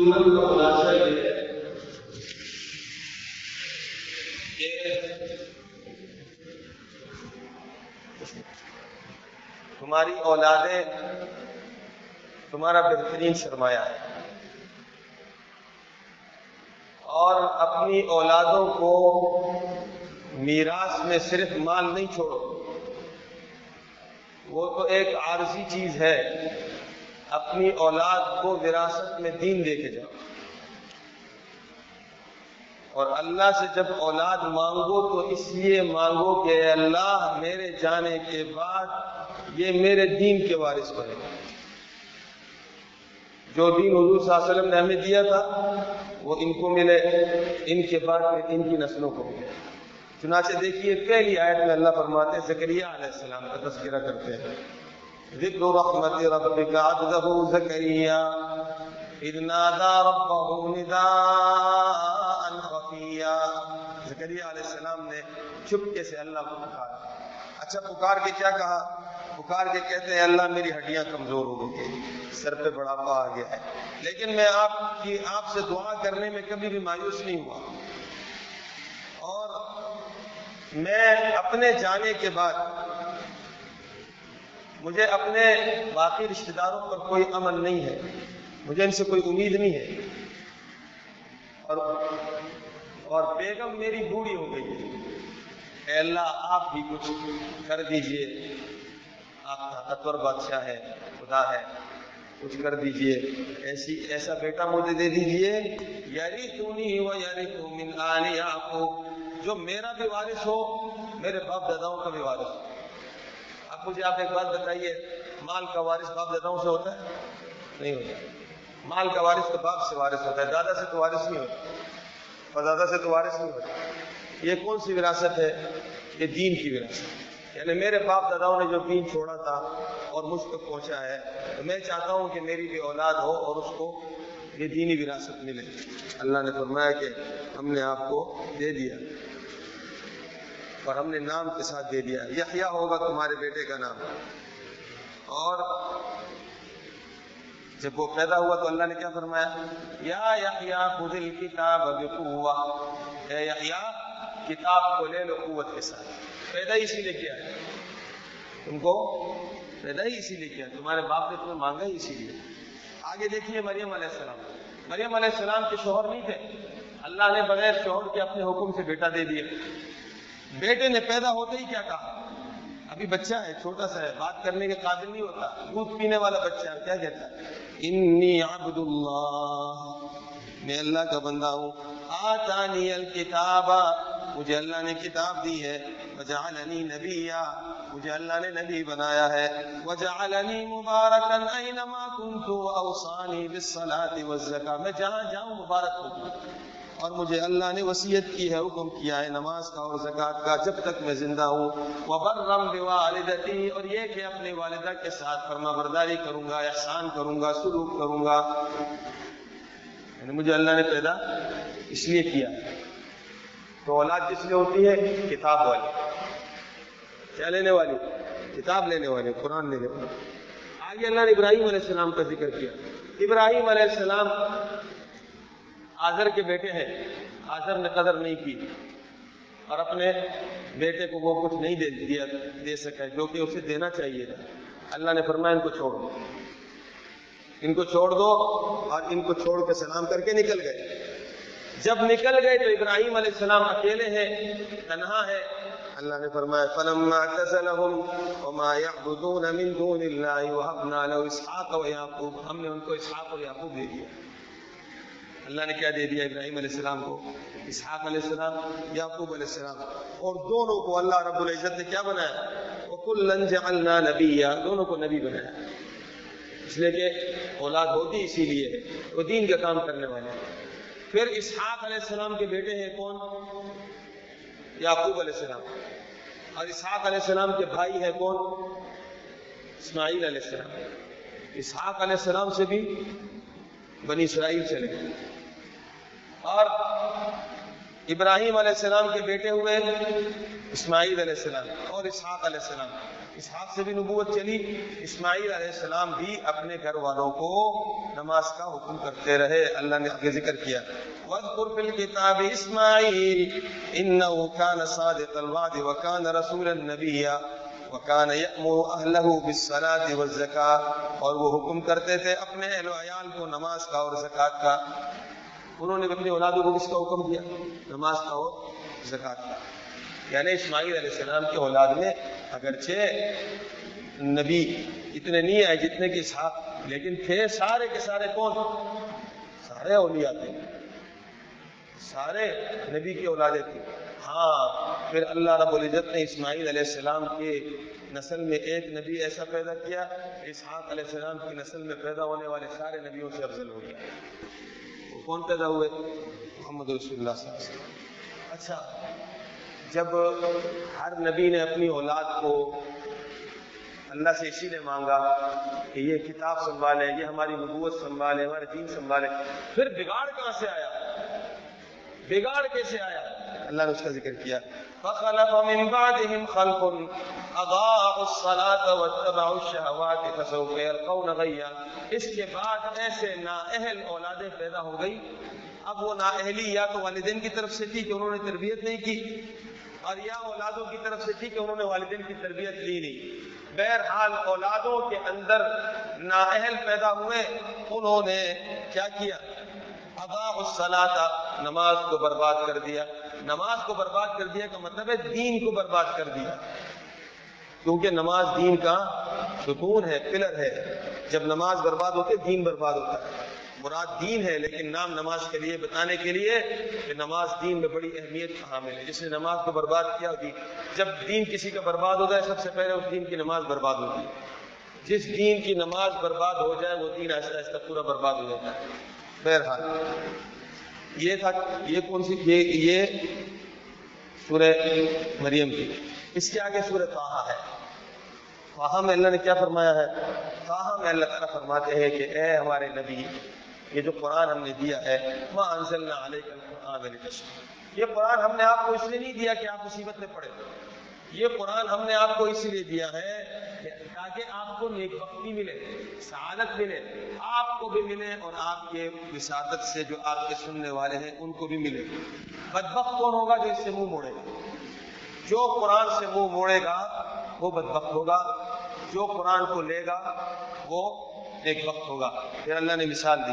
عمل کا خلاصہ یہ ہے کہ تمہاری اولادیں تمہارا بہترین سرمایہ ہے اور اپنی اولادوں کو میراث میں صرف مال نہیں چھوڑو، وہ تو ایک عارضی چیز ہے۔ اپنی اولاد کو وراثت میں دین دے کے جاؤ۔ اور اللہ سے جب اولاد مانگو تو اس لیے مانگو کہ اے اللہ میرے جانے کے بعد یہ میرے دین کے وارث بنے۔ جو دین حضور صلی اللہ علیہ وسلم نے ہمیں دیا تھا، وہ ان کو ملے، ان کے بعد پھر ان کی نسلوں کو ملے۔ چنانچہ دیکھیے پہلی آیت میں اللہ فرماتے ہیں، زکریہ علیہ السلام کا تذکرہ کرتے ہیں۔ ذکر رحمت ربک عبدہ زکریہ اذ نادا ربہ نداء خفیہ. زکریہ علیہ السلام نے چپکے سے اللہ کو پکارا. اچھا پکار کے کیا کہا؟ پکار کے کہتے ہیں، اللہ میری ہڈیاں کمزور ہو گئی سر پہ بڑھاپا آ گیا ہے۔ لیکن میں آپ کی، آپ سے دعا کرنے میں کبھی بھی مایوس نہیں ہوا۔ اور میں اپنے جانے کے بعد مجھے اپنے باقی رشتہ داروں پر کوئی امن نہیں ہے۔ مجھے ان سے کوئی امید نہیں ہے۔ اور اور بیگم میری بوڑھی ہو گئی ہے۔ اے اللہ، آپ بھی کچھ کر دیجیے۔ آپ طاقتور بادشاہ ہے، خدا ہے۔ کچھ کر دیجیے۔ ایسی ایسا بیٹا مجھے دے دیجیے۔ یاری تونی و یاری تو من آل یعقوب۔ جو میرا بھی وارث ہو، میرے باپ داداؤں کا بھی وارث ہو۔ اب مجھے آپ ایک بات بتائیے، مال کا وارث باپ داداؤں سے ہوتا ہے؟ نہیں ہوتا۔ مال کا وارث تو باپ سے وارث ہوتا ہے، دادا سے تو وارث نہیں ہوتا۔ اور دادا سے تو وارث نہیں ہوتا۔ یہ کون سی وراثت ہے؟ یہ دین کی وراثت۔ یعنی میرے باپ داداؤں نے جو دین چھوڑا تھا اور مجھ تک پہنچا ہے، تو میں چاہتا ہوں کہ میری بھی اولاد ہو اور اس کو یہ دینی وراثت ملے۔ اللہ نے فرمایا کہ ہم نے آپ کو دے دیا۔ اور ہم نے نام کے ساتھ دے دیا یحییٰ ہوگا تمہارے بیٹے کا نام۔ اور جب وہ پیدا ہوا تو اللہ نے کیا فرمایا؟ یا یحییٰ، خذ الکتاب بقوہ اے یحییٰ، کتاب کو لے لو قوت کے ساتھ۔ پیدا ہی اسی لیے کیا ہے۔ تم کو پیدا ہی اسی لیے کیا تمہارے باپ نے تمہیں مانگا ہی اسی لیے۔ آگے دیکھیے مریم علیہ السلام۔ مریم علیہ السلام کے شوہر نہیں تھے۔ اللہ نے بغیر شوہر کے اپنے حکم سے بیٹا دے دیا۔ بیٹے نے پیدا ہوتے ہی کیا کہا؟ ابھی بچہ ہے، چھوٹا سا ہے، بات کرنے کے قابل نہیں ہوتا۔ دودھ پینے والا بچہ ہے، کیا کہتا ہے؟ انی عبد اللہ میں اللہ کا بندہ ہوں۔ آتانی الکتاب مجھے اللہ نے کتاب دی ہے۔ وجعلنی نبیا، مجھے اللہ نے نبی بنایا ہے۔ وجعلنی مبارکا اینما کنت اوصانی بالصلاة والزکاة۔ میں جہاں جاؤں، مبارک ہوں اور مجھے اللہ نے وصیت کی ہے، حکم کیا ہے نماز کا اور زکوٰۃ کا جب تک میں زندہ ہوں۔ وبرم بوالدتی اور یہ کہ اپنی والدہ کے ساتھ فرما برداری کروں گا، احسان کروں گا، سلوک کروں گا۔ یعنی مجھے اللہ نے پیدا اس لیے کیا۔ تو اولاد جس لیے ہوتی ہے، کتاب والی۔ کیا لینے والی، کتاب لینے والی، قرآن لینے والی۔ آگے اللہ نے ابراہیم علیہ السلام کا ذکر کیا۔ ابراہیم علیہ السلام آزر کے بیٹے ہیں آزر نے قدر نہیں کی۔ اور اپنے بیٹے کو وہ کچھ نہیں دے دیا دے سکا، جو کہ اسے دینا چاہیے تھا۔ اللہ نے فرمایا، ان کو چھوڑ۔ دو ان کو چھوڑ دو اور ان کو چھوڑ کے سلام کر کے نکل گئے۔ جب نکل گئے تو ابراہیم علیہ السلام اکیلے ہیں، تنہا ہے۔ اللہ نے فرمایا، فلما اعتزلهم وما يعبدون من دون الله وهبنا له اسحاق ويعقوب۔ ہم نے ان کو اسحاق اور یعقوب دے دیا۔ اللہ نے کیا دے دیا ابراہیم علیہ السلام کو، اسحاق علیہ السلام، یعقوب علیہ السلام، اور دونوں کو اللہ رب العزت نے کیا بنایا؟ وَكُلًّا جَعَلْنَا نَبِيًّا، دونوں کو نبی بنایا۔ اس لیے کہ اولاد ہوتی اسی لیے وہ دین کا کام کرنے والے پھر اسحاق علیہ السلام کے بیٹے ہیں کون؟ یعقوب علیہ السلام۔ اور اسحاق علیہ السلام کے بھائی ہیں کون؟ اسماعیل علیہ السلام۔ اسحاق علیہ السلام سے بھی بنی اسرائیل چلے۔ اور ابراہیم علیہ السلام کے بیٹے ہوئے، اسماعیل علیہ السلام اور اسحاق علیہ السلام۔ اسحاق سے بھی نبوت چلی، اسماعیل علیہ السلام بھی اپنے گھر والوں کو نماز کا حکم کرتے رہے۔ اللہ نے آگے ذکر کیا۔ وَاذْكُرْ فِي الْكِتَابِ إِسْمَاعِيلِ إِنَّهُ كَانَ صَادِقَ الْوَعْدِ وَكَانَ رَسُولًا نَبِيًّا وَكَانَ يَأْمُرُ أَهْلَهُ بِالصَّلَاةِ وَالزَّكَاةِ اور وہ حکم کرتے تھے اپنے اہل و عیال کو نماز کا اور زکات کا۔ انہوں نے اپنی اولادوں کو کس کا حکم دیا؟ نماز کا اور زکات کا۔ یعنی اسماعیل علیہ السلام کی اولاد میں اگرچہ نبی اتنے نہیں آئے جتنے کی اسحاق لیکن تھے سارے کے سارے کون؟ سارے اولیاء تھے۔ سارے نبی کی اولادیں تھیں۔ ہاں پھر اللہ رب العزت نے اسماعیل علیہ السلام کے نسل میں ایک نبی ایسا پیدا کیا، اسحاق علیہ السلام کی نسل میں پیدا ہونے والے سارے نبیوں سے افضل ہو گیا۔ کون پیدا ہوئے۔ محمد رسول اللہ صلی اللہ علیہ وسلم۔ اچھا جب ہر نبی نے اپنی اولاد کو اللہ سے اسی نے مانگا کہ یہ کتاب سنبھالے، یہ ہماری نبوت سنبھالے، ہمارے دین سنبھالے، پھر بگاڑ کہاں سے آیا؟ بگاڑ کیسے آیا؟ اللہ نے اس کا ذکر کیا۔ فخلف من بعدهم خلق اضاعوا الصلاة واتبعوا الشهوات فسوف يلقون غيا اس کے بعد ایسے نااہل اولادیں پیدا ہو گئی اب وہ نااہلی یا تو والدین کی طرف سے تھی کہ انہوں نے تربیت نہیں کی اور یا اولادوں کی طرف سے تھی کہ انہوں نے والدین کی تربیت لی نہیں بہرحال اولادوں کے اندر نااہل پیدا ہوئے انہوں نے کیا کیا؟ اضاعوا الصلاة، نماز کو برباد کر دیا۔ نماز کو برباد کر دیا کا مطلب ہے دین کو برباد کر دیا۔ کیونکہ نماز دین کا ستون ہے، پلر ہے۔ جب نماز برباد ہوتی ہے، دین برباد ہوتا ہے۔ مراد دین ہے، لیکن نام نماز کے لیے بتانے کے لیے کہ نماز دین میں بڑی اہمیت کا حامل ہے۔ جس نے نماز کو برباد کیا ہوگی جب دین کسی کا برباد ہوتا ہے، سب سے پہلے اس دین کی نماز برباد ہوتی ہے۔ جس دین کی نماز برباد ہو جائے، وہ دین آہستہ آہستہ پورا برباد ہو جاتا ہے۔ بہرحال۔ یہ تھا یہ کون سی یہ یہ سورہ مریم کی۔ اس کے آگے سورہ طاہا ہے۔ طاہا میں اللہ نے کیا فرمایا ہے؟ طاہا میں اللہ تعالیٰ فرماتے ہیں کہ اے ہمارے نبی، یہ جو قرآن ہم نے دیا ہے، ما انزلنا علیک یہ قرآن ہم نے آپ کو اس لیے نہیں دیا کہ آپ مصیبت میں پڑے۔ یہ قرآن ہم نے آپ کو اس لیے دیا ہے تاکہ آپ کو نیک بختی ملے، سعادت ملے، آپ کو بھی ملے اور آپ کے وسادت سے جو آپ کے سننے والے ہیں، ان کو بھی ملے۔ بدبخت کون ہوگا جو اس سے منہ موڑے گا؟ جو قرآن سے منہ موڑے گا، وہ بدبخت ہوگا۔ جو قرآن کو لے گا، وہ ایک وقت ہوگا۔ پھر اللہ نے مثال دی،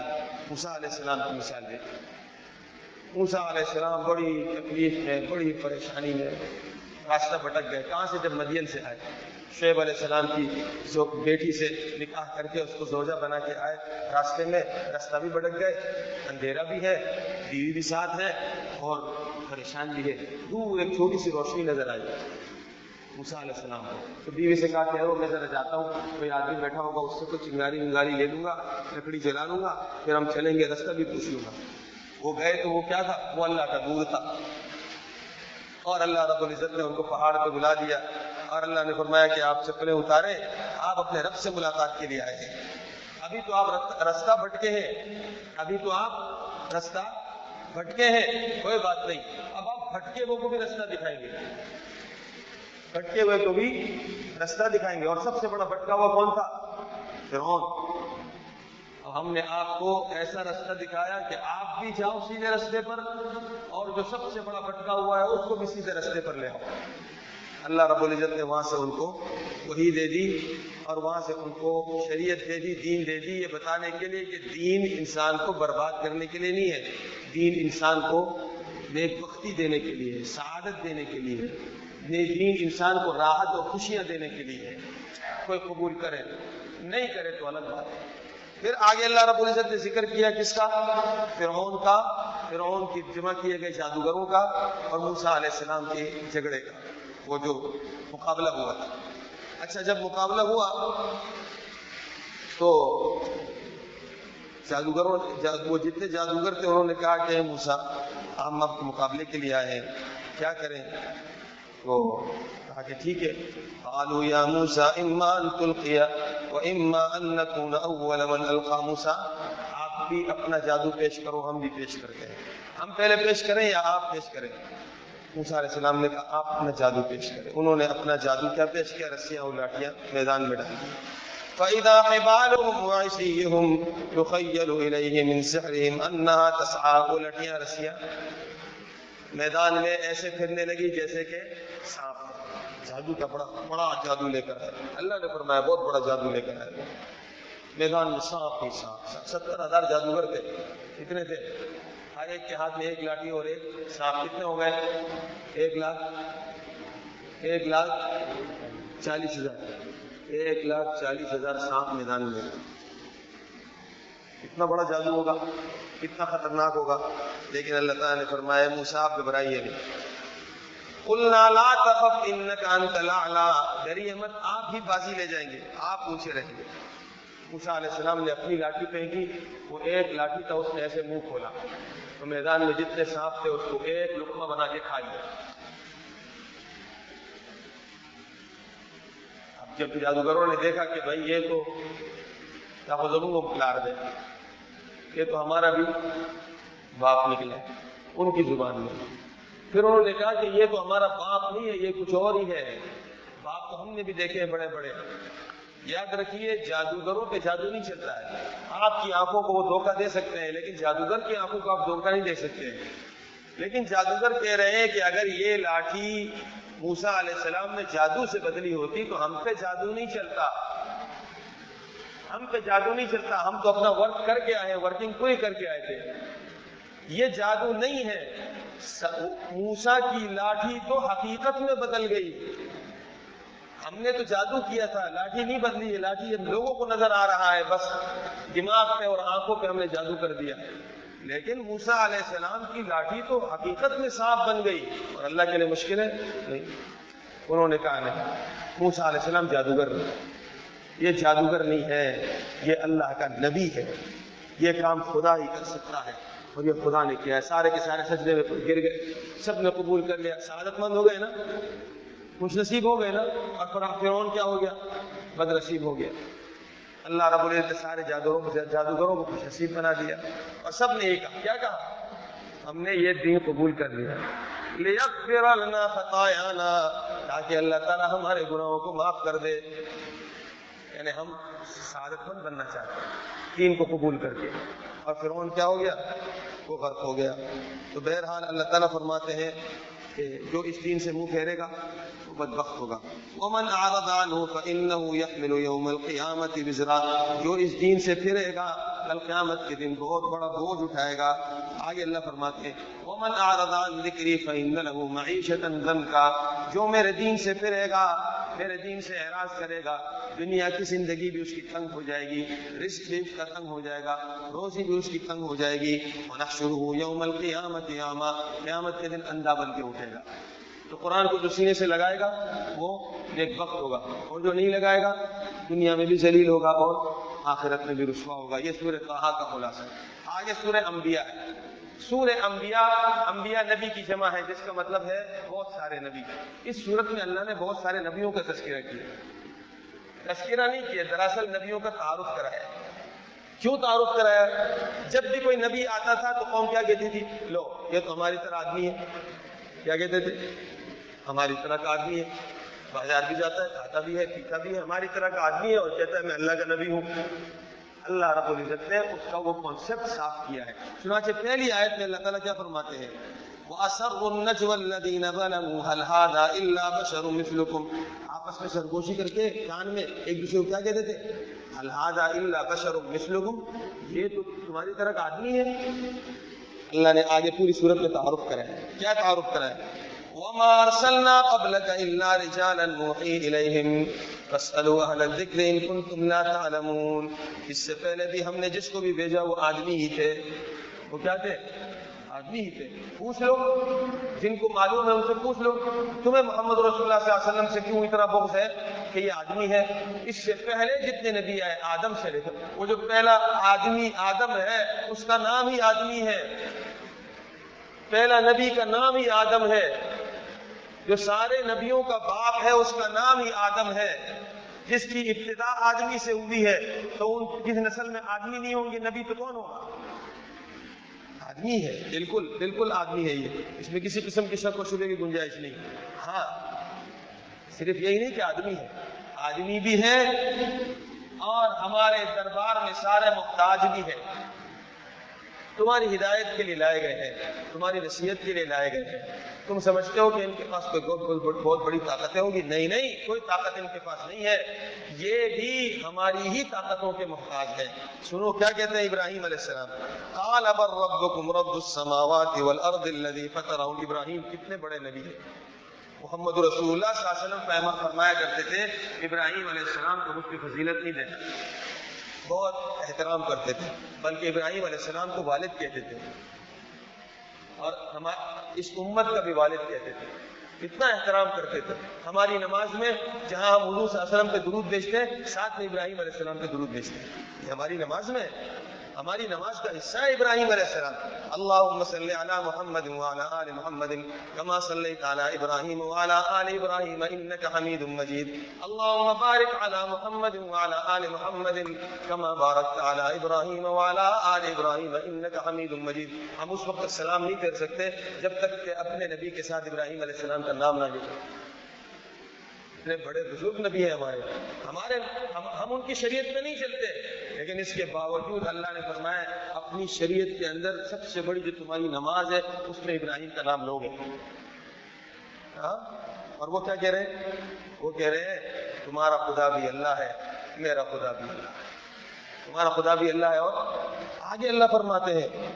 موسیٰ علیہ السلام کی مثال دی۔ موسیٰ علیہ السلام بڑی تکلیف میں، بڑی پریشانی میں، راستہ بھٹک گئے۔ کہاں سے؟ جب مدین سے آئے۔ شعیب علیہ السلام کی جو بیٹی سے نکاح کر کے اس کو زوجہ بنا کے آئے راستے میں راستہ بھی بھٹک گئے، اندھیرا بھی ہے، بیوی بھی ساتھ ہے اور پریشان بھی ہے۔ دور ایک چھوٹی سی روشنی نظر آئی موسیٰ علیہ السلام تو بیوی سے کہا کہ میں ذرا جاتا ہوں، کوئی آدمی بیٹھا ہوگا، اس سے کچھ چنگاری ونگاری لے لوں گا، لکڑی جلا لوں گا، پھر ہم چلیں گے راستہ بھی پوچھ لوں گا۔ وہ گئے تو وہ کیا تھا؟ وہ اللہ کا دور تھا۔ اور اللہ رب العزت نے ان کو پہاڑ پہ بلا دیا۔ اور اللہ نے فرمایا کہ آپ چپلیں اتارے، آپ اپنے رب سے ملاقات کے لیے آئے ہیں۔ ابھی تو آپ راستہ بھٹکے ہیں۔ ابھی تو آپ راستہ بھٹکے ہیں۔ کوئی بات نہیں۔ اب آپ بھٹکے وہ کو بھی راستہ دکھائیں گے۔ بھٹکے ہوئے کو بھی راستہ دکھائیں گے۔ اور سب سے بڑا بھٹکا ہوا کون تھا؟ فرعون۔ اور ہم نے آپ کو ایسا راستہ دکھایا کہ آپ بھی جاؤ سیدھے راستے پر، اور جو سب سے بڑا بھٹکا ہوا ہے، اس کو بھی سیدھے راستے پر لے آؤ۔ اللہ رب العزت نے وہاں سے ان کو وہی دے دی اور وہاں سے ان کو شریعت دے دی، دین دے دی، یہ بتانے کے لیے کہ دین انسان کو برباد کرنے کے لیے نہیں ہے۔ دین انسان کو نیک بختی دینے کے لیے، سعادت دینے کے لیے۔ دین انسان کو راحت اور خوشیاں دینے کے لیے ہے۔ کوئی قبول کرے، نہیں کرے تو الگ بات ہے۔ پھر آگے اللہ رب العزت نے ذکر کیا کس کا؟ فرعون کا۔ فرعون کی جمع کیے گئے جادوگروں کا اور موسیٰ علیہ السلام کے جھگڑے کا۔ وہ جو مقابلہ ہوا تھا۔ اچھا جب مقابلہ ہوا تو جادوگروں وہ جتنے جادوگر تھے، انہوں نے کہا کہ موسیٰ، ہم اب مقابلے کے لیے آئے ہیں۔ کیا کریں؟ تو کہا کہ ٹھیک ہے۔ قالوا یا موسیٰ، اما ان تلقیا و اما ان نکون اول من القا۔ موسیٰ آپ آپ بھی اپنا جادو پیش کرو، ہم بھی پیش کرتے ہیں۔ ہم پہلے پیش کریں یا آپ پیش کریں؟ موسیٰ علیہ السلام نے کہا، آپ اپنا جادو پیش کریں۔ انہوں نے اپنا جادو کیا، پیش کیا، رسیاں اور لاٹیاں میدان میں ڈال دی فَإِذَا حِبَالُهُمْ وَعِصِيِّهُمْ يُخَيَّلُ إِلَيْهِ مِنْ سِحْرِهِمْ أَنَّهَا تَسْعَى وہ لٹیاں رسیاں میدان میں ایسے پھرنے لگی جیسے کہ سانپ۔ جادو کا بڑا بڑا جادو لے کر آئے۔ اللہ نے فرمایا، بہت بڑا جادو لے کر آئے۔ میدان میں سانپ ہی سانپ۔ ستر ہزار جادوگر تھے۔ کتنے تھے۔ ہر ایک کے ہاتھ میں ایک لاٹھی اور ایک سانپ کتنے ہو گئے؟ ایک لاکھ ایک لاکھ چالیس ہزار۔ ایک لاکھ چالیس ہزار سانپ میدان میں۔ اتنا بڑا جادو ہوگا کتنا خطرناک ہوگا۔ لیکن اللہ تعالیٰ نے فرمایا، موسیٰ، آپ گھبرائیے نہیں۔ قلنا لا تخف انك انت الاعلى ڈریے مت، آپ ہی بازی لے جائیں گے، آپ اونچے رہیں گے۔ موسیٰ علیہ السلام نے اپنی لاٹھی پھینکی، وہ ایک لاٹھی تھا، اس نے ایسے منہ کھولا۔ تو میدان میں جتنے سانپ تھے، اس کو ایک لقمہ بنا کے کھا لیا۔ اب جب جادوگروں نے دیکھا کہ بھائی یہ تو ضرور پلار دے، یہ تو ہمارا بھی باپ نکلا ان کی زبان میں۔ پھر انہوں نے کہا کہ یہ تو ہمارا باپ نہیں ہے، یہ کچھ اور ہی ہے۔ باپ تو ہم نے بھی دیکھے ہیں، بڑے بڑے۔ یاد رکھیے، جادوگروں پہ جادو نہیں چلتا ہے۔ آپ کی آنکھوں کو وہ دھوکہ دے سکتے ہیں، لیکن جادوگر کی آنکھوں کو آپ دھوکہ نہیں دے سکتے ہیں۔ لیکن جادوگر کہہ رہے ہیں کہ اگر یہ لاٹھی موسیٰ علیہ السلام نے جادو سے بدلی ہوتی تو ہم پہ جادو نہیں چلتا۔ ہم پہ جادو نہیں چلتا، ہم تو اپنا ورک کر کے آئے ورکنگ پوری کر کے آئے تھے۔ یہ جادو نہیں ہے۔ موسیٰ کی لاٹھی تو حقیقت میں بدل گئی۔ ہم نے تو جادو کیا تھا، لاٹھی نہیں بدلی ہے، لاٹھی لوگوں کو نظر آ رہا ہے، بس دماغ پہ اور آنکھوں پہ ہم نے جادو کر دیا۔ لیکن موسیٰ علیہ السلام کی لاٹھی تو حقیقت میں صاف بن گئی۔ اور اللہ کے لیے مشکل ہے؟ نہیں۔ انہوں نے کہا نہیں۔ موسیٰ علیہ السلام جادوگر یہ جادوگر نہیں ہے، یہ اللہ کا نبی ہے۔ یہ کام خدا ہی کر سکتا ہے۔ اور یہ خدا نے کیا ہے؟ سارے کے سارے سجدے میں گر گئے۔ سب نے قبول کر لیا۔ سعادت مند ہو گئے نا؟ خوش نصیب ہو گئے نا؟ اور فرعون کیا ہو گیا؟ بد نصیب ہو گیا۔ اللہ رب العزت سارے جادوگروں کو جادوگروں کو خوش نصیب بنا دیا۔ اور سب نے یہ کہا۔ کیا کہا؟ ہم نے یہ دین قبول کر لیا۔ لیغفر لنا خطایانا تاکہ اللہ تعالی ہمارے گناہوں کو معاف کر دے۔ یعنی ہم سعادت مند بننا چاہتے ہیں۔ دین کو قبول کر کے۔ اور فرعون کیا ہو گیا؟ وہ غرق ہو گیا۔ تو بہرحال اللہ تعالیٰ فرماتے ہیں کہ جو اس دین سے منہ پھیرے گا، وہ بدبخت ہوگا۔ ومن اعرض عنه فانه يحمل يوم القيامه وزرا۔ جو اس دین سے پھرے گا، کل قیامت کے دن بہت بڑا بوجھ اٹھائے گا۔ آگے اللہ فرماتے ہیں، ومن اعرض عن ذکری فان له معيشه ضنكا جو میرے دین سے پھرے گا میرے دین سے اعراض کرے گا، دنیا کی زندگی بھی اس کی تنگ ہو جائے گی، رزق بھی اس کا تنگ ہو جائے گا، روزی بھی اس کی تنگ ہو جائے گی۔ ونحشره يوم القيامه ياما قیامت کے دن اندھا بن کے اٹھے گا۔ تو قرآن کو جو سینے سے لگائے گا، وہ ایک وقت ہوگا۔ اور جو نہیں لگائے گا، دنیا میں بھی ذلیل ہوگا اور آخرت میں بھی رسوا ہوگا۔ یہ سورہ کہا کا خلاصہ۔ ہے آگے سورہ انبیاء۔ ہے سورہ انبیاء انبیاء نبی کی جمع ہے، جس کا مطلب ہے بہت سارے نبی۔ اس صورت میں اللہ نے بہت سارے نبیوں کا تذکرہ کیا۔ تذکرہ نہیں کیا، دراصل نبیوں کا تعارف کرایا۔ کیوں تعارف کرایا؟ جب بھی کوئی نبی آتا تھا تو قوم کیا کہتی تھی؟ لو، یہ تو ہماری طرح آدمی ہے۔ کیا کہتے تھے؟ ہماری طرح کا آدمی ہے۔ بازار بھی جاتا ہے، کھاتا بھی ہے، پیتا بھی ہے، ہماری طرح کا آدمی ہے اور کہتا ہے میں اللہ کا نبی ہوں۔ اللہ رب العزت نے اس کا وہ کانسیپٹ صاف کیا ہے۔ چنانچہ پہلی آیت میں اللہ تعالیٰ کیا فرماتے ہیں؟ وَأَسَرُّ النَّجْوَ الَّذِينَ ظَلَمُوا، هَلْ هَذَا إِلَّا بَشَرٌ مِثْلُكُمْ؟ آپس میں سرگوشی کر کے کان میں ایک دوسرے کو کیا کہتے تھے؟ هَلْ هَذَا إِلَّا بَشَرٌ مِثْلُكُمْ؟ یہ تو تمہاری طرح کا آدمی ہے۔ اللہ نے آگے پوری صورت میں تعارف کرا ہے۔ کیا تعارف کرا ہے؟ وما ارسلنا قبلك الا رجالا نوحي اليهم فاسالوا اهل الذكر ان كنتم لا تعلمون۔ اس سے پہلے بھی ہم نے جس کو بھی بھیجا وہ آدمی ہی تھے۔ وہ کیا تھے؟ آدمی ہی تھے۔ پوچھ لو۔ جن کو معلوم ہے ان سے پوچھ لو۔ تمہیں محمد رسول اللہ صلی اللہ علیہ وسلم سے کیوں اتنا بغض ہے کہ یہ آدمی ہے؟ اس سے پہلے جتنے نبی آئے، آدم سے لے کر۔ وہ جو پہلا آدمی آدم ہے، اس کا نام ہی آدمی ہے۔ پہلا نبی کا نام ہی آدم ہے۔ جو سارے نبیوں کا باپ ہے، اس کا نام ہی آدم ہے۔ جس کی ابتدا آدمی سے ہوئی ہے، تو ان جس نسل میں آدمی نہیں ہوں گے، نبی تو کون ہوگا؟ آدمی ہے۔ بالکل بالکل آدمی ہے یہ۔ اس میں کسی قسم کی شک و شبے کی گنجائش نہیں۔ ہاں صرف یہی نہیں کہ آدمی ہے۔ آدمی بھی ہے اور ہمارے دربار میں سارے محتاج بھی ہے تمہاری ہدایت کے لیے لائے گئے ہیں، تمہاری نصیحت کے لیے لائے گئے ہیں۔ تم سمجھتے ہو کہ ان کے پاس کوئی بہت بڑی طاقتیں ہوگی نہیں نہیں، کوئی طاقت ان کے پاس نہیں ہے۔ یہ بھی ہماری ہی طاقتوں کے محتاج ہے سنو کیا کہتے ہیں ابراہیم علیہ السلام؟ قال ابر ربکم رب السماوات والارض الذي فطرہ۔ ابراہیم کتنے بڑے نبی ہیں۔ محمد رسول اللہ صلی اللہ علیہ وسلم فرمایا کرتے تھے، ابراہیم علیہ السلام کو مجھ کی فضیلت نہیں دینا بہت احترام کرتے تھے، بلکہ ابراہیم علیہ السلام کو والد کہتے تھے۔ اور اس امت کا بھی والد کہتے تھے۔ اتنا احترام کرتے تھے۔ ہماری نماز میں جہاں ہم حضور علیہ وسلم پہ درود بیچتے ہیں، ساتھ میں ابراہیم علیہ السلام پہ درود بیچتے ہیں۔ یہ ہماری نماز میں ہماری نماز کا حصہ ہے ابراہیم علیہ السلام۔ اللہم صلی علی محمد وعلا آل محمد کما صلیت علی ابراہیم وعلا آل ابراہیم انکا حمید مجید۔ اللہم بارک علی محمد وعلا آل محمد کما بارکت علی ابراہیم وعلا آل ابراہیم انکا حمید مجید۔ ہم اس وقت سلام نہیں کر سکتے جب تک کہ اپنے نبی کے ساتھ ابراہیم علیہ السلام کا نام نہ لکھیں۔ اتنے بڑے بزرگ نبی ہیں ہمارے۔ ہمارے ہم, ہم ان کی شریعت میں نہیں چلتے۔ لیکن اس کے باوجود اللہ نے فرمایا اپنی شریعت کے اندر سب سے بڑی جو تمہاری نماز ہے اس میں ابراہیم کا نام لوگ ہاں؟ اور وہ کیا کہہ رہے ہیں؟ وہ کہہ رہے ہیں تمہارا خدا بھی اللہ ہے میرا خدا بھی اللہ ہے۔ تمہارا خدا بھی اللہ ہے اور آگے اللہ فرماتے ہیں۔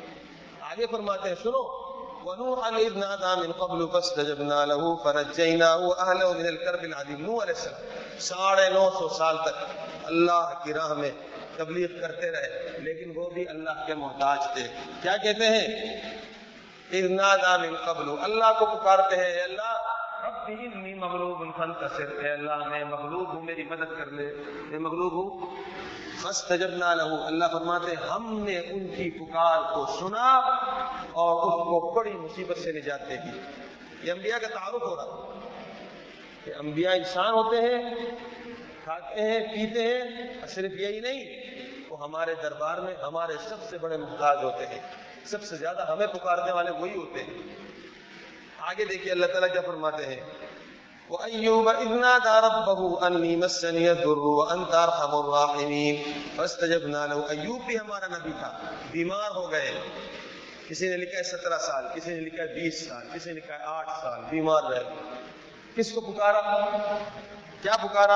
آگے فرماتے ہیں سنو۔ ونوحا اذ نادى من قبل فاستجبنا له فرجيناه واهله من الكرب العظيم. نوح علیہ السلام ساڑھے نو سو سال تک اللہ کی راہ میں تبلیغ کرتے رہے، لیکن وہ بھی اللہ کے محتاج تھے۔ کیا کہتے ہیں؟ اذ نادى من قبل، اللہ کو پکارتے ہیں اللہ، رب انی مغلوب فانتصر، اے اللہ، میں مغلوب ہوں، میری مدد کر لے، میں مغلوب ہوں۔ فاستجبنا له. اللہ فرماتے ہم نے ان کی پکار کو سنا اور اس کو بڑی مصیبت سے نجات دے دی۔ یہ انبیاء کا تعارف ہو رہا کہ انبیاء انسان ہوتے ہیں، کھاتے ہیں، پیتے ہیں صرف یہی نہیں، وہ ہمارے دربار میں ہمارے سب سے بڑے محتاج ہوتے ہیں۔ سب سے زیادہ ہمیں پکارنے والے وہی ہوتے ہیں۔ آگے دیکھیے اللہ تعالیٰ کیا فرماتے ہیں۔ وَأَيُّوبَ إِذْ نَادَى رَبَّهُ أَنِّي مَسَّنِيَ الضُّرُّ وَأَنْتَ أَرْحَمُ الرَّاحِمِينَ. فَاسْتَجَبْنَا لَهُ. ایوب بھی ہمارا نبی تھا. بیمار ہو گئے. کسی نے لکھا ہے سترہ سال، کسی نے لکھا ہے بیس سال، کسی نے لکھا ہے آٹھ سال، بیمار رہے. کس کو پکارا؟ کیا پکارا؟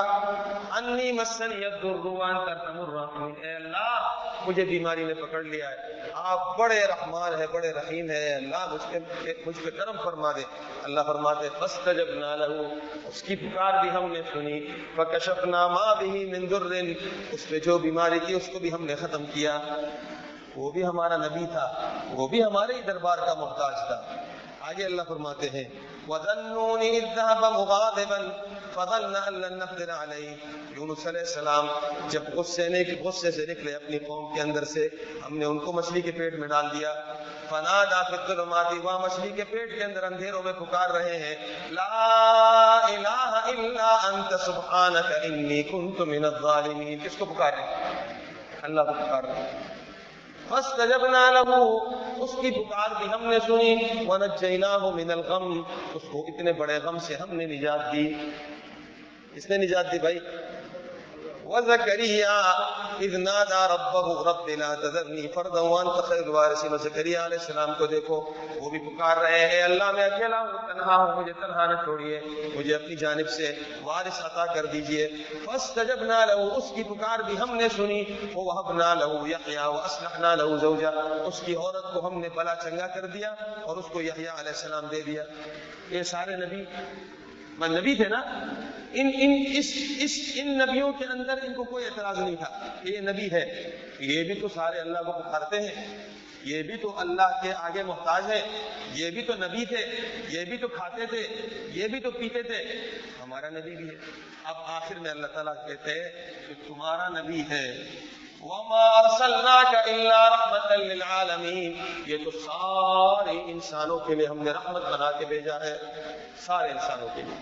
انی مسن یدروان ترتم الرحمن اے اللہ، مجھے بیماری نے پکڑ لیا ہے۔ آپ بڑے رحمان ہے بڑے رحیم ہے اللہ، مجھ پہ مجھ پہ کرم فرما دے۔ اللہ فرماتے فاستجبنا له۔ اس کی پکار بھی ہم نے سنی۔ فکشفنا ما به من ذر اس پہ جو بیماری تھی، اس کو بھی ہم نے ختم کیا۔ وہ بھی ہمارا نبی تھا، وہ بھی ہمارے ہی دربار کا محتاج تھا۔ آگے اللہ فرماتے ہیں، وَذَنُّونِ اِذْ ذَهَبَ مُغَاضِبًا۔ فَظَنَّ أَن لَّن نَّقْدِرَ عَلَيْهِ یونس علیہ السلام جب غصے نے غصے سے نکلے اپنی قوم کے اندر سے، ہم نے ان کو مچھلی کے پیٹ میں ڈال دیا۔ فنادا فی الظلمات، وہاں مچھلی کے پیٹ کے اندر اندھیروں میں پکار رہے ہیں۔ لا الہ الا انت سبحانک انی کنت من الظالمین کس کو پکار رہے ہیں اللہ کو پکار رہے ہیں۔ فاستجبنا له. اس کی پکار بھی ہم نے سنی. ونجیناه من الغم. اس کو اتنے بڑے غم سے ہم نے نجات دی. اس نے نجات دی بھائی؟ وزکریا اذ نادا ربه رب لا تذرني فردا وانت خير الوارثين. زکریا علیہ السلام کو دیکھو، وہ بھی پکار رہے ہیں اللہ میں اکیلا ہوں، تنہا ہوں، مجھے تنہا نہ چھوڑیے، مجھے اپنی جانب سے وارث عطا کر دیجیے فاستجبنا له، اس کی پکار بھی ہم نے سنی ووهبنا له يحيى واصلحنا له زوجا اس کی عورت کو ہم نے بلا چنگا کر دیا اور اس کو یحییٰ علیہ السلام دے دیا۔ یہ سارے نبی میں نبی تھے نا، ان ان، اس اس، ان نبیوں کے اندر ان کو کوئی اعتراض نہیں تھا کہ یہ نبی ہے۔ یہ بھی تو سارے اللہ کو پکارتے ہیں، یہ بھی تو اللہ کے آگے محتاج ہے یہ بھی تو نبی تھے، یہ بھی تو کھاتے تھے، یہ بھی تو پیتے تھے۔ ہمارا نبی بھی ہے۔ اب آخر میں اللہ تعالیٰ کہتے ہیں کہ تمہارا نبی ہے۔ وما ارسلناك الا رحمتا للعالمین یہ تو سارے انسانوں کے لیے ہم نے رحمت بنا کے بھیجا ہے، سارے انسانوں کے لیے۔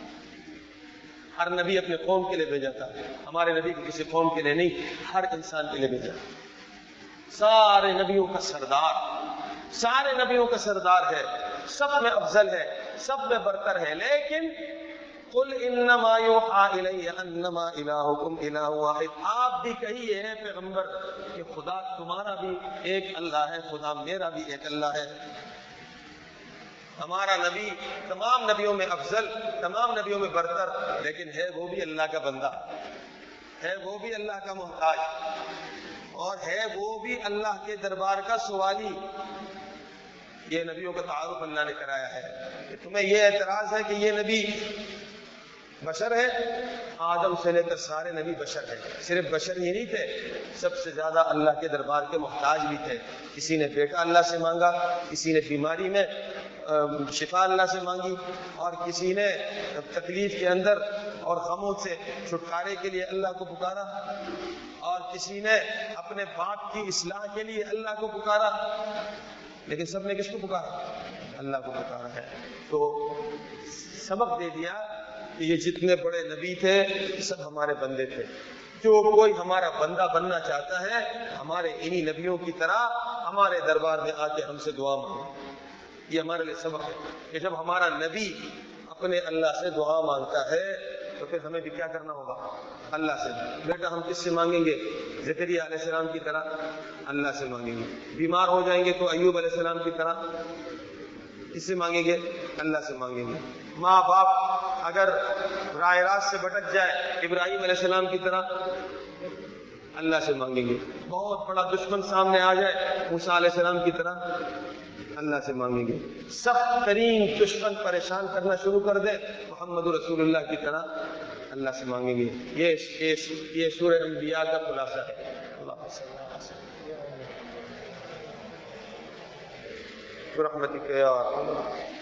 ہر نبی اپنے قوم کے لیے بھیجا تھا، ہمارے نبی کو کسی قوم کے لیے نہیں، ہر انسان کے لیے بھیجا۔ سارے نبیوں کا سردار، سارے نبیوں کا سردار ہے، سب میں افضل ہے، سب میں برتر ہے، لیکن قل انما یوحا الی انما الہکم الہ واحد۔ آپ بھی کہیے ہیں پیغمبر کہ خدا تمہارا بھی ایک اللہ ہے، خدا میرا بھی ایک اللہ ہے۔ ہمارا نبی تمام نبیوں میں افضل، تمام نبیوں میں برتر، لیکن ہے وہ بھی اللہ کا بندہ۔ ہے وہ بھی اللہ کا محتاج۔ اور ہے وہ بھی اللہ کے دربار کا سوالی۔ یہ نبیوں کا تعارف اللہ نے کرایا ہے۔ کہ تمہیں یہ اعتراض ہے کہ یہ نبی بشر ہے۔ آدم سے لے کر سارے نبی بشر ہیں۔ صرف بشر ہی نہیں تھے، سب سے زیادہ اللہ کے دربار کے محتاج بھی تھے۔ کسی نے بیٹا اللہ سے مانگا، کسی نے بیماری میں شفا اللہ سے مانگی اور کسی نے تکلیف کے اندر اور غموں سے چھٹکارے کے لیے اللہ کو پکارا اور کسی نے اپنے باپ کی اصلاح کے لیے اللہ کو پکارا۔ لیکن سب نے کس کو پکارا؟ اللہ کو پکارا ہے۔ تو سبق دے دیا یہ جتنے بڑے نبی تھے، سب ہمارے بندے تھے۔ جو کوئی ہمارا بندہ بننا چاہتا ہے، ہمارے انہی نبیوں کی طرح ہمارے دربار میں آ کے ہم سے دعا مانگے۔ یہ ہمارے لیے سبق ہے کہ جب ہمارا نبی اپنے اللہ سے دعا مانگتا ہے، تو پھر ہمیں بھی کیا کرنا ہوگا؟ اللہ سے۔ بیٹا، ہم کس سے مانگیں گے؟ زکریہ علیہ السلام کی طرح۔ اللہ سے مانگیں گے۔ بیمار ہو جائیں گے تو ایوب علیہ السلام کی طرح۔ کس سے مانگیں گے؟ اللہ سے مانگیں گے۔ ماں باپ اگر رائے راست سے بھٹک جائے ابراہیم علیہ السلام کی طرح اللہ سے مانگیں گے۔ بہت بڑا دشمن سامنے آ جائے موسیٰ علیہ السلام کی طرح اللہ سے مانگیں گے۔ سخت ترین دشمن پریشان کرنا شروع کر دے محمد رسول اللہ کی طرح اللہ سے مانگیں گے۔ یہ یہ, سورہ انبیاء کا خلاصہ ہے۔ اللہ برحمتك يا رب۔